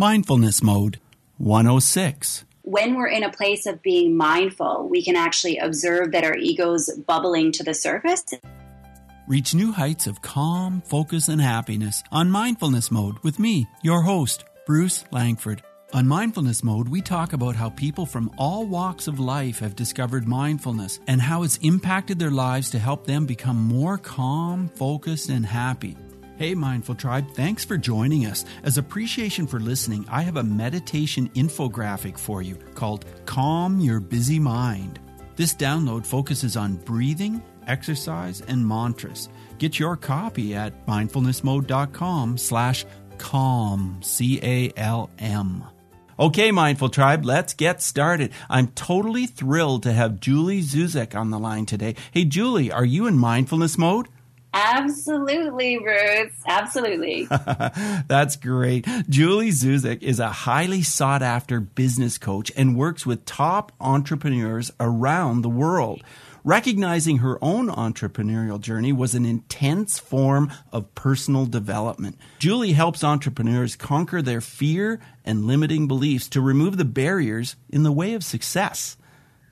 Mindfulness Mode 106. When we're in a place of being mindful, we can actually observe that our ego's bubbling to the surface. Reach new heights of calm, focus, and happiness on Mindfulness Mode with me, your host, Bruce Langford. On Mindfulness Mode, we talk about how people from all walks of life have discovered mindfulness and how it's impacted their lives to help them become more calm, focused, and happy. Hey, Mindful Tribe, thanks for joining us. As appreciation for listening, I have a meditation infographic for you called Calm Your Busy Mind. This download focuses on breathing, exercise, and mantras. Get your copy at mindfulnessmode.com slash calm, C-A-L-M. Okay, Mindful Tribe, let's get started. I'm totally thrilled to have Julie Zuzek on the line today. Hey, Julie, are you in mindfulness mode? Absolutely, Bruce. Absolutely. That's great. Julie Zuzek is a highly sought after business coach and works with top entrepreneurs around the world. Recognizing her own entrepreneurial journey was an intense form of personal development. Julie helps entrepreneurs conquer their fear and limiting beliefs to remove the barriers in the way of success.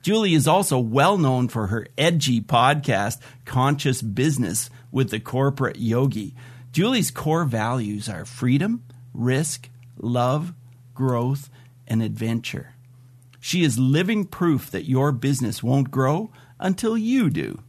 Julie is also well known for her edgy podcast, Conscious Business with the Corporate Yogi. Julie's core values are freedom, risk, love, growth, and adventure. She is living proof that your business won't grow until you do.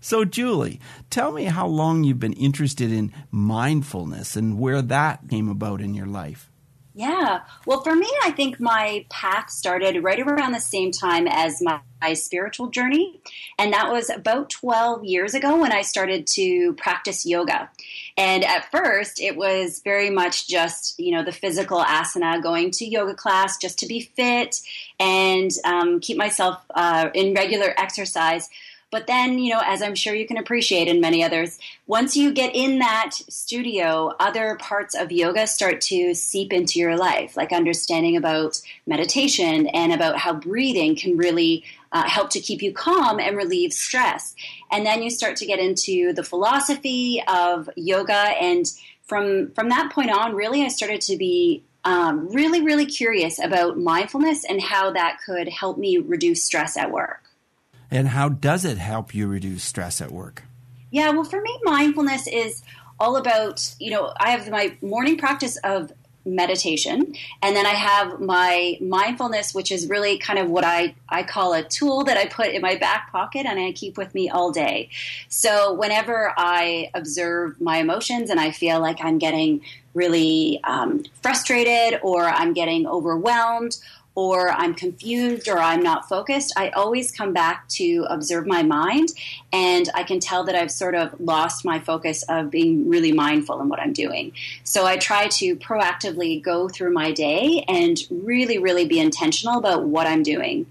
So, Julie, tell me how long you've been interested in mindfulness and where that came about in your life. Yeah. Well, for me, I think my path started right around the same time as my, my, spiritual journey. And that was about 12 years ago when I started to practice yoga. And at first, it was very much just, you know, the physical asana, going to yoga class just to be fit and um, keep myself uh, in regular exercise. But then, you know, as I'm sure you can appreciate and many others, once you get in that studio, other parts of yoga start to seep into your life, like understanding about meditation and about how breathing can really uh, help to keep you calm and relieve stress. And then you start to get into the philosophy of yoga. And from, from that point on, really, I started to be um, really, really curious about mindfulness and how that could help me reduce stress at work. And how does it help you reduce stress at work? Yeah, well, for me, mindfulness is all about, you know, I have my morning practice of meditation and then i have my mindfulness which is really kind of what i i call a tool that i put in my back pocket and i keep with me all day so whenever i observe my emotions and i feel like i'm getting really um, frustrated or i'm getting overwhelmed or I'm confused or I'm not focused, I always come back to observe my mind and I can tell that I've sort of lost my focus of being really mindful in what I'm doing. So I try to proactively go through my day and really, really be intentional about what I'm doing.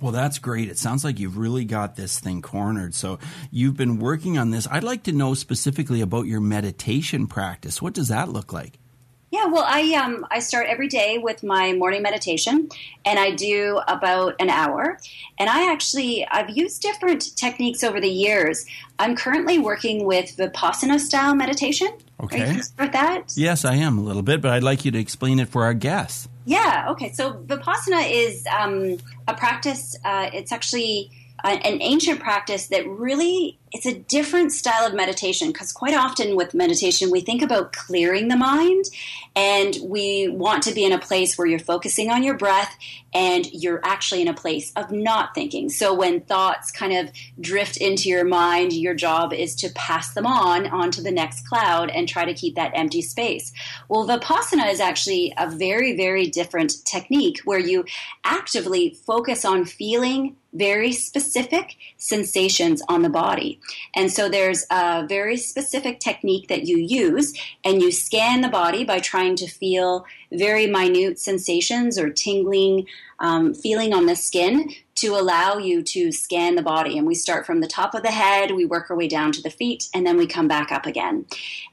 Well, that's great. It sounds like you've really got this thing cornered. So you've been working on this. I'd like to know specifically about your meditation practice. What does that look like? Yeah, well, I um I start every day with my morning meditation, and I do about an hour. And I actually I've used different techniques over the years. I'm currently working with Vipassana style meditation. Okay. Are you with that? Yes, I am a little bit, but I'd like you to explain it for our guests. Yeah. Okay. So Vipassana is um, a practice. Uh, it's actually an ancient practice that really it's a different style of meditation because quite often with meditation we think about clearing the mind and we want to be in a place where you're focusing on your breath and you're actually in a place of not thinking so when thoughts kind of drift into your mind your job is to pass them on onto the next cloud and try to keep that empty space well vipassana is actually a very very different technique where you actively focus on feeling very specific sensations on the body. And so there's a very specific technique that you use, and you scan the body by trying to feel very minute sensations or tingling um, feeling on the skin to allow you to scan the body. And we start from the top of the head, we work our way down to the feet, and then we come back up again.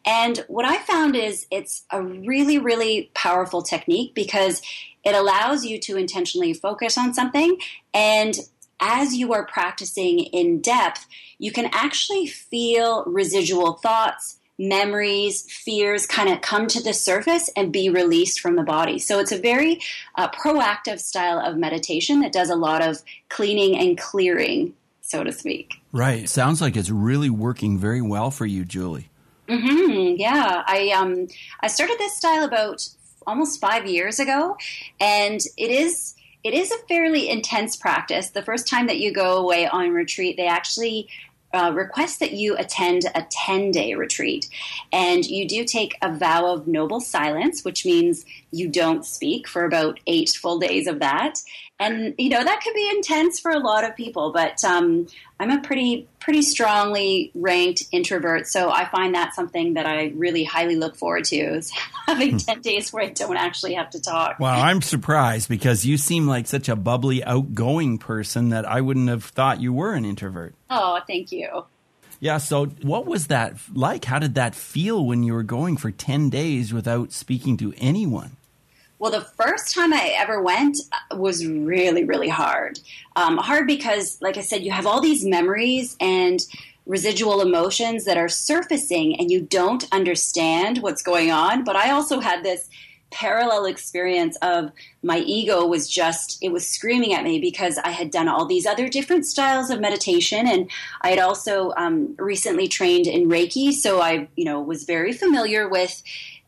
And what I found is it's a really, really powerful technique because it allows you to intentionally focus on something and as you are practicing in depth, you can actually feel residual thoughts, memories, fears kind of come to the surface and be released from the body. So it's a very uh, proactive style of meditation that does a lot of cleaning and clearing, so to speak. Right. Sounds like it's really working very well for you, Julie. Mm-hmm. Yeah, I um I started this style about almost five years ago, and it is it is a fairly intense practice. The first time that you go away on retreat, they actually uh, request that you attend a 10 day retreat. And you do take a vow of noble silence, which means you don't speak for about eight full days of that and you know that could be intense for a lot of people but um, i'm a pretty pretty strongly ranked introvert so i find that something that i really highly look forward to is having hmm. 10 days where i don't actually have to talk well i'm surprised because you seem like such a bubbly outgoing person that i wouldn't have thought you were an introvert oh thank you yeah. So, what was that like? How did that feel when you were going for 10 days without speaking to anyone? Well, the first time I ever went uh, was really, really hard. Um, hard because, like I said, you have all these memories and residual emotions that are surfacing and you don't understand what's going on. But I also had this parallel experience of my ego was just it was screaming at me because i had done all these other different styles of meditation and i had also um, recently trained in reiki so i you know was very familiar with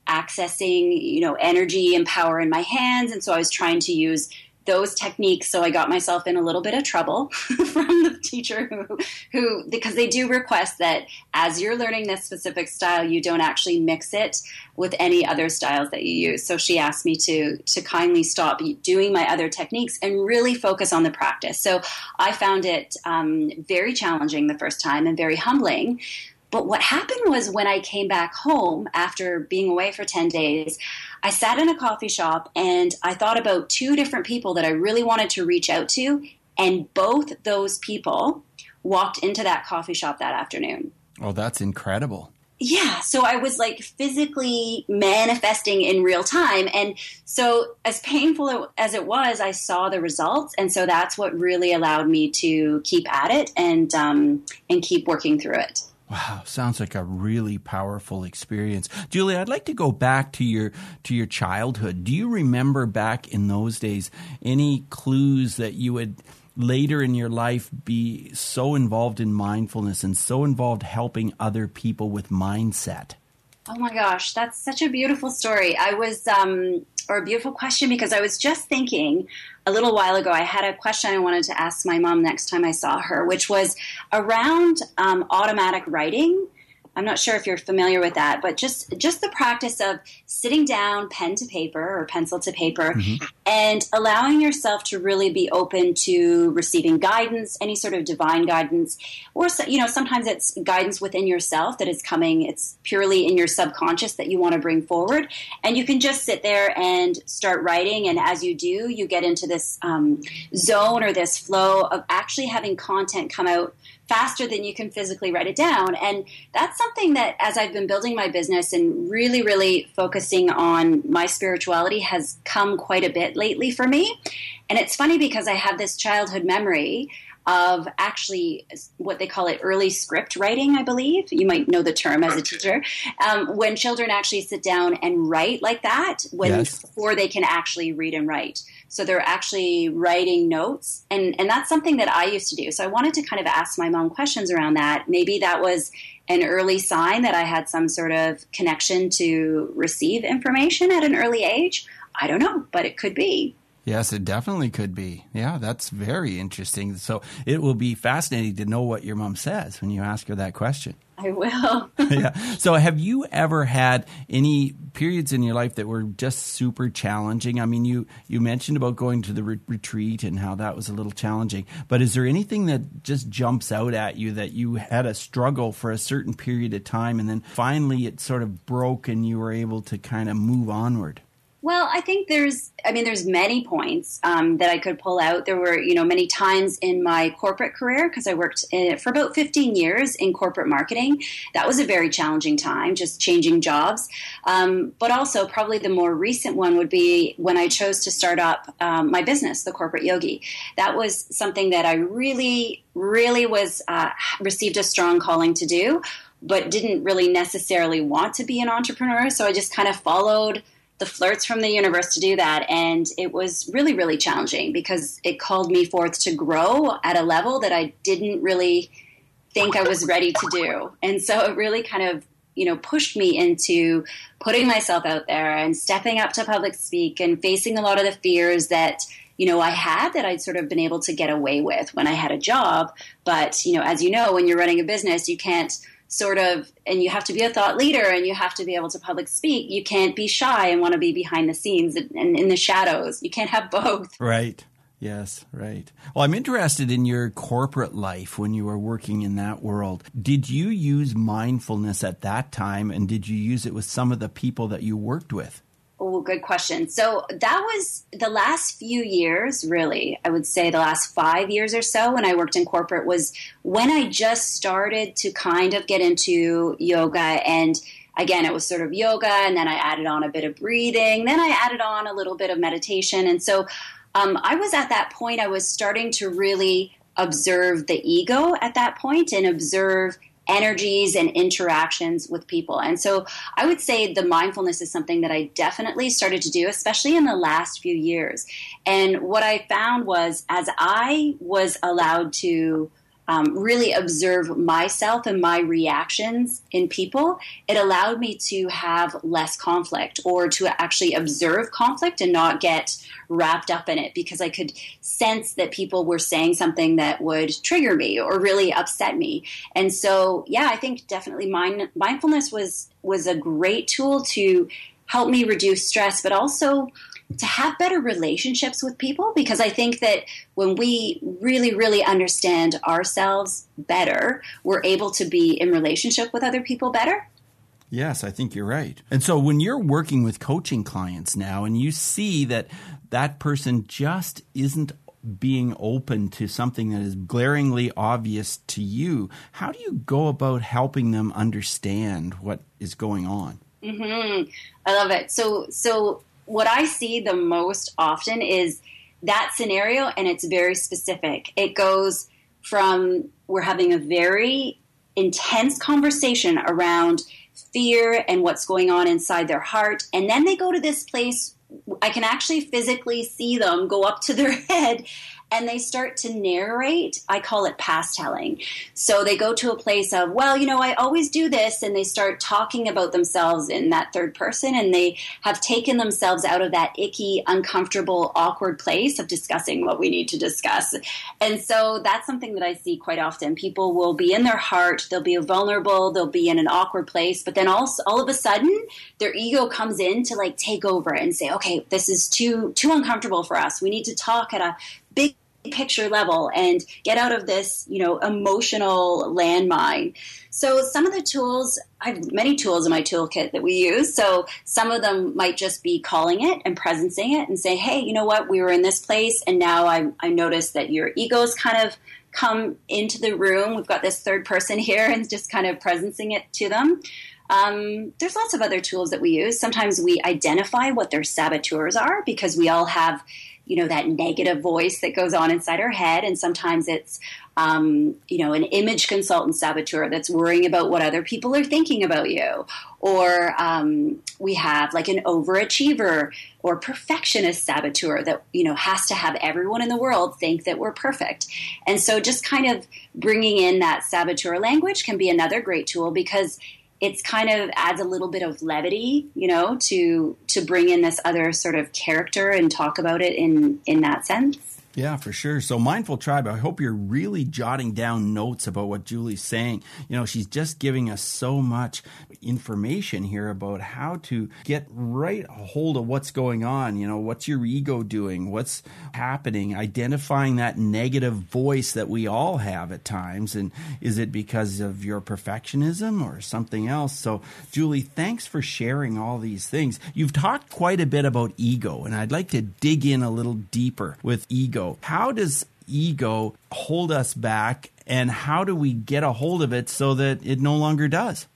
accessing, you know, energy and power in my hands. And so I was trying to use those techniques. So I got myself in a little bit of trouble from the teacher who, who, because they do request that as you're learning this specific style, you don't actually mix it with any other styles that you use. So she asked me to, to kindly stop doing my other techniques and really focus on the practice. So I found it um, very challenging the first time and very humbling. But what happened was when I came back home after being away for 10 days, I sat in a coffee shop and I thought about two different people that I really wanted to reach out to. And both those people walked into that coffee shop that afternoon. Oh, that's incredible. Yeah, so I was like physically manifesting in real time. And so, as painful as it was, I saw the results. And so that's what really allowed me to keep at it and, um, and keep working through it. Wow, sounds like a really powerful experience. Julie, I'd like to go back to your to your childhood. Do you remember back in those days any clues that you would later in your life be so involved in mindfulness and so involved helping other people with mindset? Oh my gosh, that's such a beautiful story. I was um or a beautiful question because I was just thinking a little while ago, I had a question I wanted to ask my mom next time I saw her, which was around um, automatic writing I'm not sure if you're familiar with that, but just just the practice of sitting down, pen to paper or pencil to paper, mm-hmm. and allowing yourself to really be open to receiving guidance, any sort of divine guidance, or you know sometimes it's guidance within yourself that is coming. It's purely in your subconscious that you want to bring forward, and you can just sit there and start writing. And as you do, you get into this um, zone or this flow of actually having content come out faster than you can physically write it down. And that's something that, as I've been building my business and really, really focusing on my spirituality, has come quite a bit lately for me. And it's funny because I have this childhood memory of actually what they call it early script writing, I believe. You might know the term as a teacher. Um, when children actually sit down and write like that, when yes. before they can actually read and write. So they're actually writing notes, and and that's something that I used to do. So I wanted to kind of ask my mom questions around that. Maybe that was an early sign that I had some sort of connection to receive information at an early age. I don't know, but it could be. Yes, it definitely could be. Yeah, that's very interesting. So it will be fascinating to know what your mom says when you ask her that question. I will. yeah. So have you ever had any periods in your life that were just super challenging? I mean, you you mentioned about going to the re- retreat and how that was a little challenging, but is there anything that just jumps out at you that you had a struggle for a certain period of time and then finally it sort of broke and you were able to kind of move onward? Well, I think there's, I mean, there's many points um, that I could pull out. There were, you know, many times in my corporate career because I worked in, for about 15 years in corporate marketing. That was a very challenging time, just changing jobs. Um, but also, probably the more recent one would be when I chose to start up um, my business, the Corporate Yogi. That was something that I really, really was uh, received a strong calling to do, but didn't really necessarily want to be an entrepreneur. So I just kind of followed the flirts from the universe to do that. And it was really, really challenging because it called me forth to grow at a level that I didn't really think I was ready to do. And so it really kind of, you know, pushed me into putting myself out there and stepping up to public speak and facing a lot of the fears that, you know, I had that I'd sort of been able to get away with when I had a job. But, you know, as you know, when you're running a business, you can't sort of and you have to be a thought leader and you have to be able to public speak. You can't be shy and want to be behind the scenes and in the shadows. You can't have both. Right. Yes right. Well i'm interested in your corporate life when you were working in that world. Did you use mindfulness at that time and did you use it with some of the people that you worked with Oh, good question. So that was the last few years, really. I would say the last five years or so when I worked in corporate was when I just started to kind of get into yoga. And again, it was sort of yoga, and then I added on a bit of breathing. Then I added on a little bit of meditation. And so um, I was at that point, I was starting to really observe the ego at that point and observe energies and interactions with people. And so I would say the mindfulness is something that I definitely started to do, especially in the last few years. And what I found was as I was allowed to um, really observe myself and my reactions in people, it allowed me to have less conflict or to actually observe conflict and not get wrapped up in it because I could sense that people were saying something that would trigger me or really upset me. And so, yeah, I think definitely mind, mindfulness was was a great tool to help me reduce stress, but also to have better relationships with people because I think that when we really, really understand ourselves better, we're able to be in relationship with other people better. Yes, I think you're right. And so when you're working with coaching clients now and you see that that person just isn't being open to something that is glaringly obvious to you, how do you go about helping them understand what is going on? Mm-hmm. I love it. So, so what I see the most often is that scenario, and it's very specific. It goes from we're having a very intense conversation around fear and what's going on inside their heart, and then they go to this place. I can actually physically see them go up to their head and they start to narrate. I call it past telling. So they go to a place of, well, you know, I always do this, and they start talking about themselves in that third person, and they have taken themselves out of that icky, uncomfortable, awkward place of discussing what we need to discuss. And so that's something that I see quite often. People will be in their heart, they'll be vulnerable, they'll be in an awkward place, but then all, all of a sudden, their ego comes in to like take over and say, okay, this is too too uncomfortable for us. We need to talk at a big picture level and get out of this, you know, emotional landmine. So some of the tools, I have many tools in my toolkit that we use. So some of them might just be calling it and presencing it and say, hey, you know what, we were in this place and now I, I noticed that your ego's kind of come into the room. We've got this third person here and just kind of presencing it to them. Um, there's lots of other tools that we use. Sometimes we identify what their saboteurs are because we all have you know that negative voice that goes on inside our head. And sometimes it's um, you know an image consultant saboteur that's worrying about what other people are thinking about you. Or um, we have like an overachiever or perfectionist saboteur that you know has to have everyone in the world think that we're perfect. And so just kind of bringing in that saboteur language can be another great tool because it's kind of adds a little bit of levity, you know, to to bring in this other sort of character and talk about it in in that sense. Yeah, for sure. So, Mindful Tribe, I hope you're really jotting down notes about what Julie's saying. You know, she's just giving us so much information here about how to get right a hold of what's going on. You know, what's your ego doing? What's happening? Identifying that negative voice that we all have at times. And is it because of your perfectionism or something else? So, Julie, thanks for sharing all these things. You've talked quite a bit about ego, and I'd like to dig in a little deeper with how does ego hold us back and how do we get a hold of it so that it no longer does?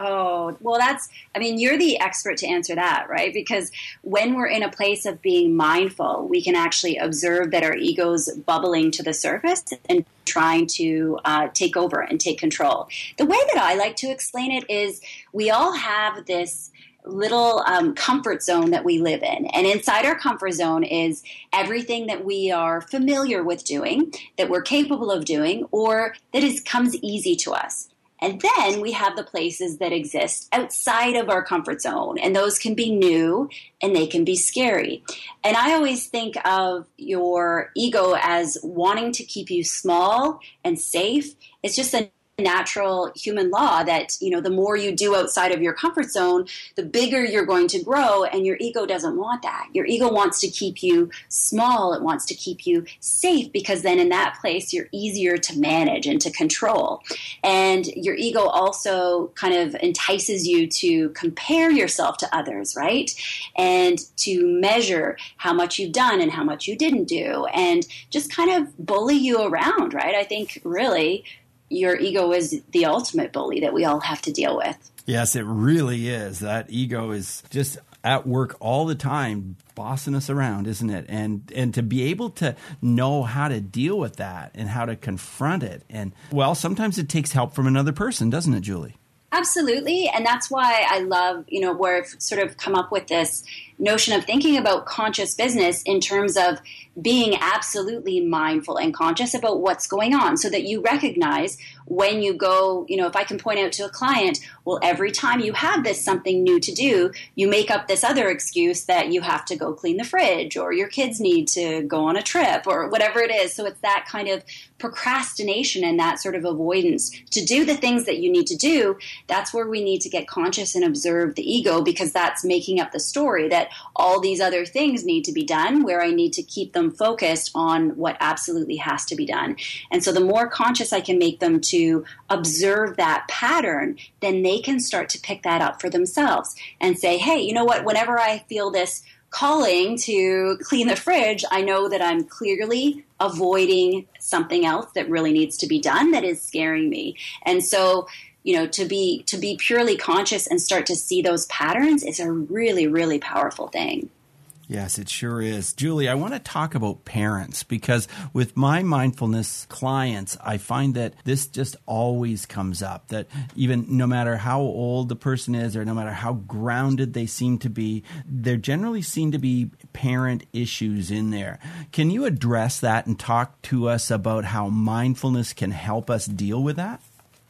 Oh, well, that's, I mean, you're the expert to answer that, right? Because when we're in a place of being mindful, we can actually observe that our ego's bubbling to the surface and trying to uh, take over and take control. The way that I like to explain it is we all have this little um, comfort zone that we live in. And inside our comfort zone is everything that we are familiar with doing, that we're capable of doing, or that is comes easy to us. And then we have the places that exist outside of our comfort zone, and those can be new and they can be scary. And I always think of your ego as wanting to keep you small and safe. It's just a natural human law that you know the more you do outside of your comfort zone the bigger you're going to grow and your ego doesn't want that. Your ego wants to keep you small. It wants to keep you safe because then in that place you're easier to manage and to control. And your ego also kind of entices you to compare yourself to others right? And to measure how much you've done and how much you didn't do and just kind of bully you around right? I think really your ego is the ultimate bully that we all have to deal with. Yes, it really is. That ego is just at work all the time bossing us around isn't it and and to be able to know how to deal with that and how to confront it and well sometimes it takes help from another person doesn't it julie absolutely and that's why i love you know where i've sort of come up with this notion of thinking about conscious business in terms of being absolutely mindful and conscious about what's going on so that you recognize when you go, you know, if I can point out to a client, well, every time you have this something new to do, you make up this other excuse that you have to go clean the fridge or your kids need to go on a trip or whatever it is. So it's that kind of procrastination and that sort of avoidance to do the things that you need to do. That's where we need to get conscious and observe the ego because that's making up the story that all these other things need to be done where I need to keep them focused on what absolutely has to be done. And so the more conscious I can make them to observe that pattern, then they can start to pick that up for themselves and say, hey, you know what, whenever I feel this calling to clean the fridge, I know that I'm clearly avoiding something else that really needs to be done that is scaring me. And so you know to be to be purely conscious and start to see those patterns is a really really powerful thing Yes, it sure is. Julie, I want to talk about parents because with my mindfulness clients, I find that this just always comes up that even no matter how old the person is or no matter how grounded they seem to be, there generally seem to be parent issues in there. Can you address that and talk to us about how mindfulness can help us deal with that?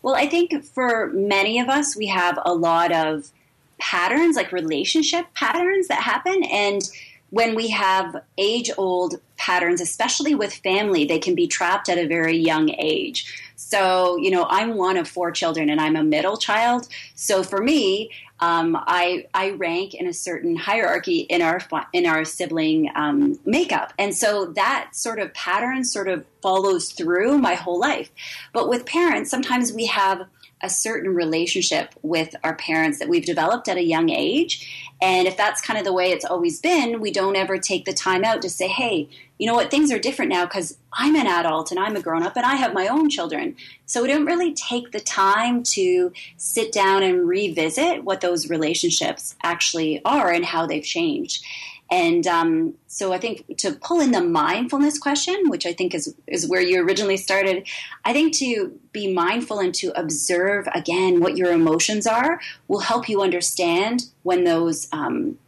Well, I think for many of us, we have a lot of patterns, like relationship patterns that happen. And when we have age old patterns, especially with family, they can be trapped at a very young age. So, you know, I'm one of four children and I'm a middle child. So for me, um, I I rank in a certain hierarchy in our in our sibling um, makeup, and so that sort of pattern sort of follows through my whole life. But with parents, sometimes we have a certain relationship with our parents that we've developed at a young age. And if that's kind of the way it's always been, we don't ever take the time out to say, hey, you know what, things are different now because I'm an adult and I'm a grown up and I have my own children. So we don't really take the time to sit down and revisit what those relationships actually are and how they've changed. And um, so I think to pull in the mindfulness question, which I think is, is where you originally started, I think to be mindful and to observe again what your emotions are will help you understand when those um,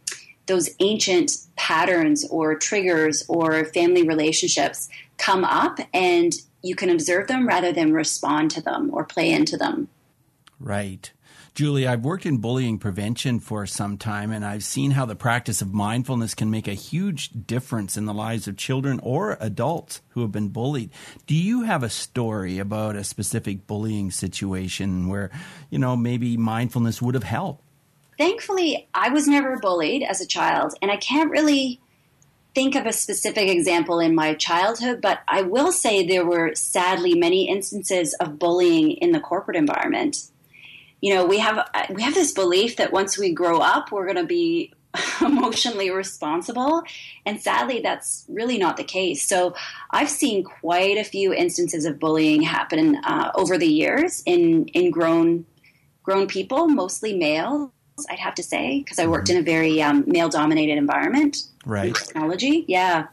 those ancient patterns or triggers or family relationships come up and you can observe them rather than respond to them or play into them. Right. Julie, I've worked in bullying prevention for some time, and I've seen how the practice of mindfulness can make a huge difference in the lives of children or adults who have been bullied. Do you have a story about a specific bullying situation where, you know, maybe mindfulness would have helped? Thankfully, I was never bullied as a child, and I can't really think of a specific example in my childhood, but I will say there were sadly many instances of bullying in the corporate environment. You know, we have we have this belief that once we grow up, we're going to be emotionally responsible, and sadly, that's really not the case. So, I've seen quite a few instances of bullying happen uh, over the years in in grown grown people, mostly male I'd have to say, because I worked mm-hmm. in a very um, male dominated environment. Right. Technology. Yeah.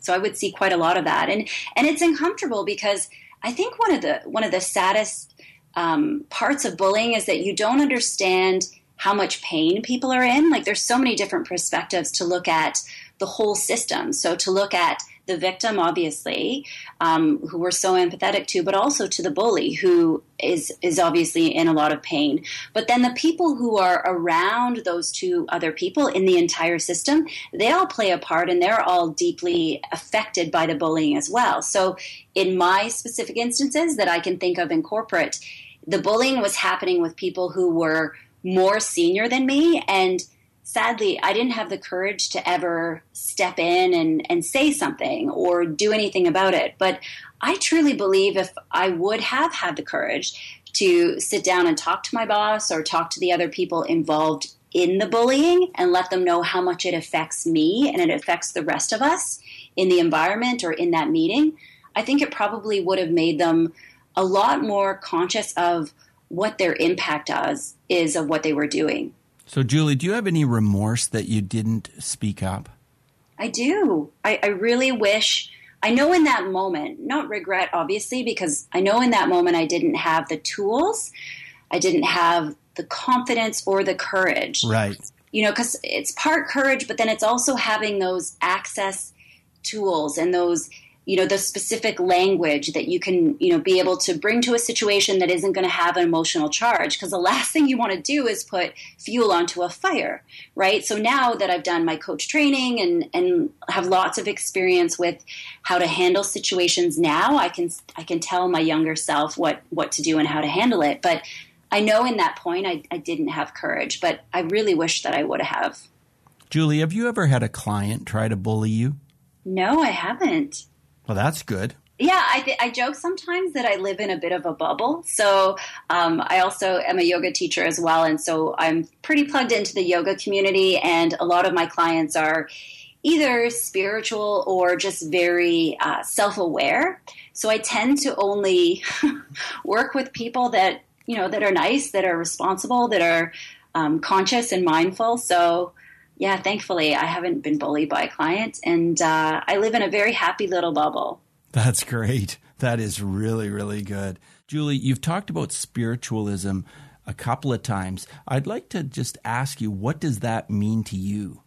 So I would see quite a lot of that. And, and it's uncomfortable because I think one of the, one of the saddest um, parts of bullying is that you don't understand how much pain people are in. Like there's so many different perspectives to look at the whole system. So to look at the victim, obviously, um, who we're so empathetic to, but also to the bully, who is is obviously in a lot of pain. But then the people who are around those two other people in the entire system, they all play a part, and they're all deeply affected by the bullying as well. So, in my specific instances that I can think of in corporate, the bullying was happening with people who were more senior than me and sadly, I didn't have the courage to ever step in and, and say something or do anything about it. But I truly believe if I would have had the courage to sit down and talk to my boss or talk to the other people involved in the bullying and let them know how much it affects me and it affects the rest of us in the environment or in that meeting, I think it probably would have made them a lot more conscious of what their impact is, is of what they were doing. So, Julie, do you have any remorse that you didn't speak up? I do. I, I really wish. I know in that moment, not regret, obviously, because I know in that moment I didn't have the tools, I didn't have the confidence or the courage. Right. You know, because it's part courage, but then it's also having those access tools and those you know the specific language that you can you know be able to bring to a situation that isn't going to have an emotional charge. Because the last thing you want to do is put fuel onto a fire right? So now that i've done my coach training and and have lots of experience with how to handle situations now i can i can tell my younger self what what to do and how to handle it. But i know in that point i, I didn't have courage but i really wish that i would have. Julie have you ever had a client try to bully you? No i haven't well, that's good. Yeah, I, th- I joke sometimes that I live in a bit of a bubble. So um, I also am a yoga teacher as well, and so I'm pretty plugged into the yoga community. And a lot of my clients are either spiritual or just very uh, self-aware. So I tend to only work with people that you know that are nice, that are responsible, that are um, conscious and mindful. So yeah, thankfully, I haven't been bullied by a client, and uh, I live in a very happy little bubble. That's great. That is really, really good. Julie, you've talked about spiritualism a couple of times. I'd like to just ask you, what does that mean to you?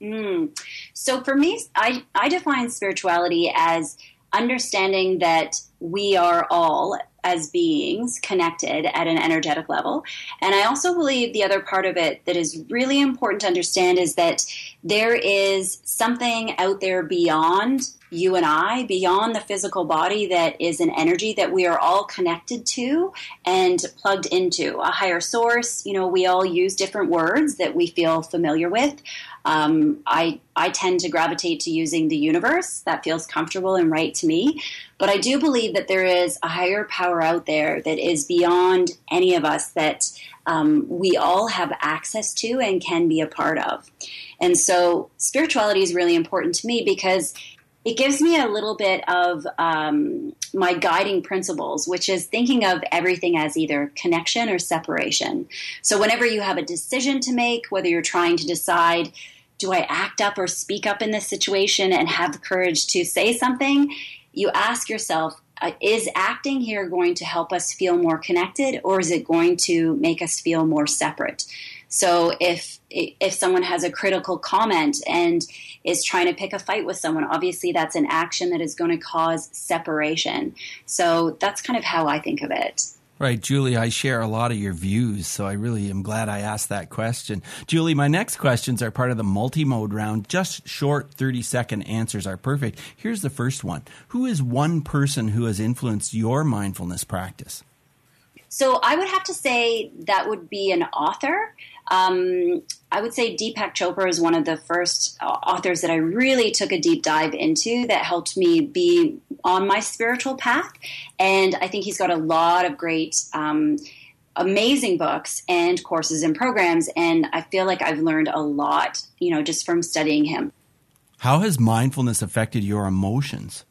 Mm. So, for me, I, I define spirituality as understanding that we are all as beings connected at an energetic level. And I also believe the other part of it that is really important to understand is that there is something out there beyond you and I, beyond the physical body, that is an energy that we are all connected to and plugged into. A higher source, you know, we all use different words that we feel familiar with. Um, I, I tend to gravitate to using the universe. That feels comfortable and right to me. But I do believe that there is a higher power out there that is beyond any of us that um, we all have access to and can be a part of. And so spirituality is really important to me because it gives me a little bit of um, my guiding principles, which is thinking of everything as either connection or separation. So, whenever you have a decision to make, whether you're trying to decide, do I act up or speak up in this situation and have the courage to say something? You ask yourself, uh, is acting here going to help us feel more connected or is it going to make us feel more separate? So if if someone has a critical comment and is trying to pick a fight with someone, obviously that's an action that is going to cause separation. So that's kind of how I think of it. Right, Julie, I share a lot of your views, so I really am glad I asked that question. Julie, my next questions are part of the multi mode round. Just short 30 second answers are perfect. Here's the first one Who is one person who has influenced your mindfulness practice? So I would have to say that would be an author. Um, I would say Deepak Chopra is one of the first authors that I really took a deep dive into that helped me be on my spiritual path. And I think he's got a lot of great, um, amazing books and courses and programs. And I feel like I've learned a lot, you know, just from studying him. How has mindfulness affected your emotions?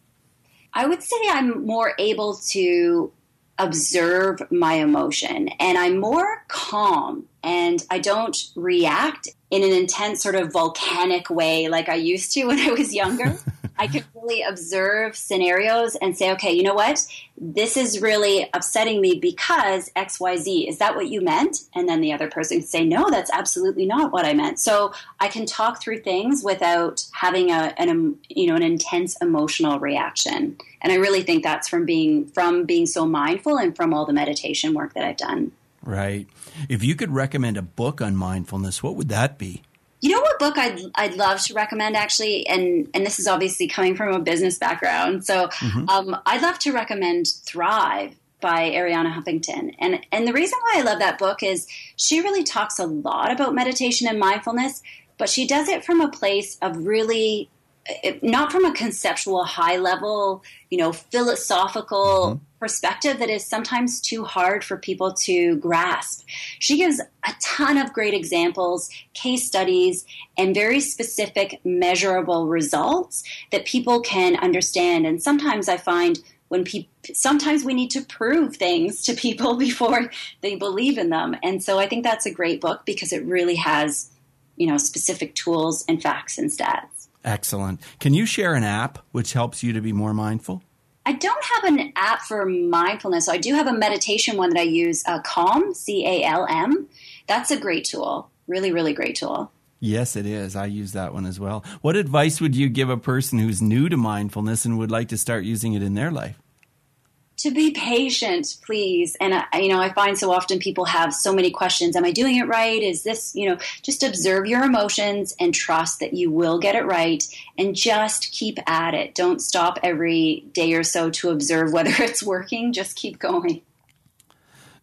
I would say I'm more able to observe my emotion and I'm more calm and I don't react in an intense sort of volcanic way like I used to when I was younger. I can really observe scenarios and say, okay, you know what? This is really upsetting me because XYZ. Is that what you meant? And then the other person can say, no, that's absolutely not what I meant. So I can talk through things without having a, an, um, you know, an intense emotional reaction. And I really think that's from being, from being so mindful and from all the meditation work that I've done. Right. If you could recommend a book on mindfulness, what would that be? Book I'd I'd love to recommend actually, and and this is obviously coming from a business background, so mm-hmm. um, I'd love to recommend Thrive by Arianna Huffington, and and the reason why I love that book is she really talks a lot about meditation and mindfulness, but she does it from a place of really not from a conceptual high level, you know, philosophical mm-hmm. Perspective that is sometimes too hard for people to grasp. She gives a ton of great examples, case studies, and very specific measurable results that people can understand. And sometimes I find when people sometimes we need to prove things to people before they believe in them. And so I think that's a great book because it really has, you know, specific tools and facts and stats. Excellent. Can you share an app which helps you to be more mindful? I don't have an app for mindfulness. I do have a meditation one that I use, uh, Calm, C A L M. That's a great tool. Really, really great tool. Yes, it is. I use that one as well. What advice would you give a person who's new to mindfulness and would like to start using it in their life? To be patient, please. And I, you know, I find so often people have so many questions. Am I doing it right? Is this, you know, just observe your emotions and trust that you will get it right and just keep at it. Don't stop every day or so to observe whether it's working. Just keep going.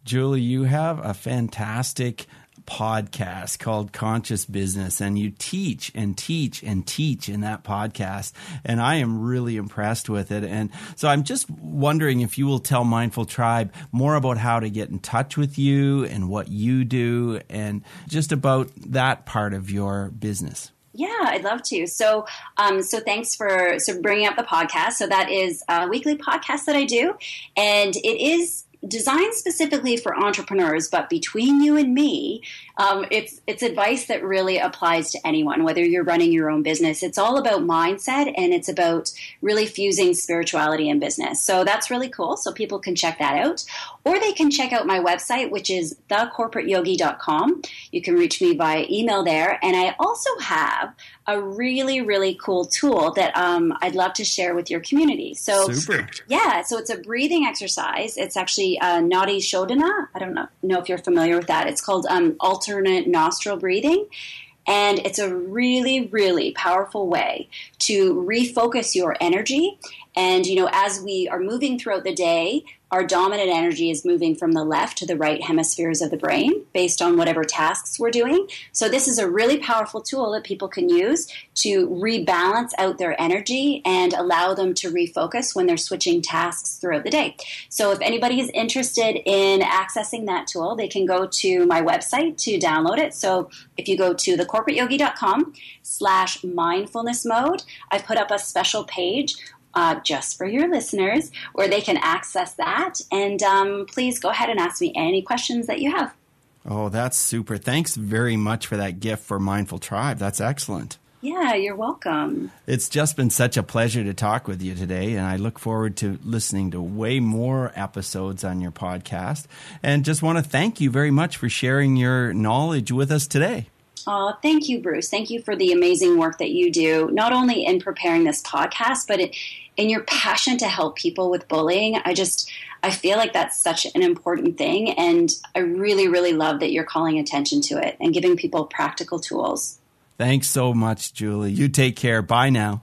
Julie, you have a fantastic podcast called Conscious Business, and you teach and teach and teach in that podcast. And I am really impressed with it. And so I'm just wondering if you will tell Mindful Tribe more about how to get in touch with you and what you do, and just about that part of your business. Yeah, I'd love to. So, um, so thanks for so bringing up the podcast. So that is a weekly podcast that I do, and it is designed specifically for entrepreneurs, but between you and me, um, it's it's advice that really applies to anyone, whether you're running your own business. It's all about mindset and it's about really fusing spirituality and business. So that's really cool. So people can check that out, or they can check out my website, which is thecorporateyogi.com. You can reach me by email there, and I also have a really really cool tool that um, I'd love to share with your community. So Super. yeah, so it's a breathing exercise. It's actually uh, Nadi Shodhana. I don't know, know if you're familiar with that. It's called um, alternate nostril breathing. And it's a really, really powerful way to refocus your energy. And, you know, as we are moving throughout the day, our dominant energy is moving from the left to the right hemispheres of the brain based on whatever tasks we're doing. So, this is a really powerful tool that people can use to rebalance out their energy and allow them to refocus when they're switching tasks throughout the day. So, if anybody is interested in accessing that tool, they can go to my website to download it. So, if you go to thecorporateyogi.com slash mindfulness mode, I've put up a special page uh, just for your listeners, where they can access that. And um, please go ahead and ask me any questions that you have. Oh, that's super. Thanks very much for that gift for Mindful Tribe. That's excellent. Yeah, you're welcome. It's just been such a pleasure to talk with you today, and I look forward to listening to way more episodes on your podcast. And just want to thank you very much for sharing your knowledge with us today. Oh, thank you, Bruce. Thank you for the amazing work that you do, not only in preparing this podcast, but in your passion to help people with bullying. I just, I feel like that's such an important thing. And I really, really love that you're calling attention to it and giving people practical tools. Thanks so much, Julie. You take care. Bye now.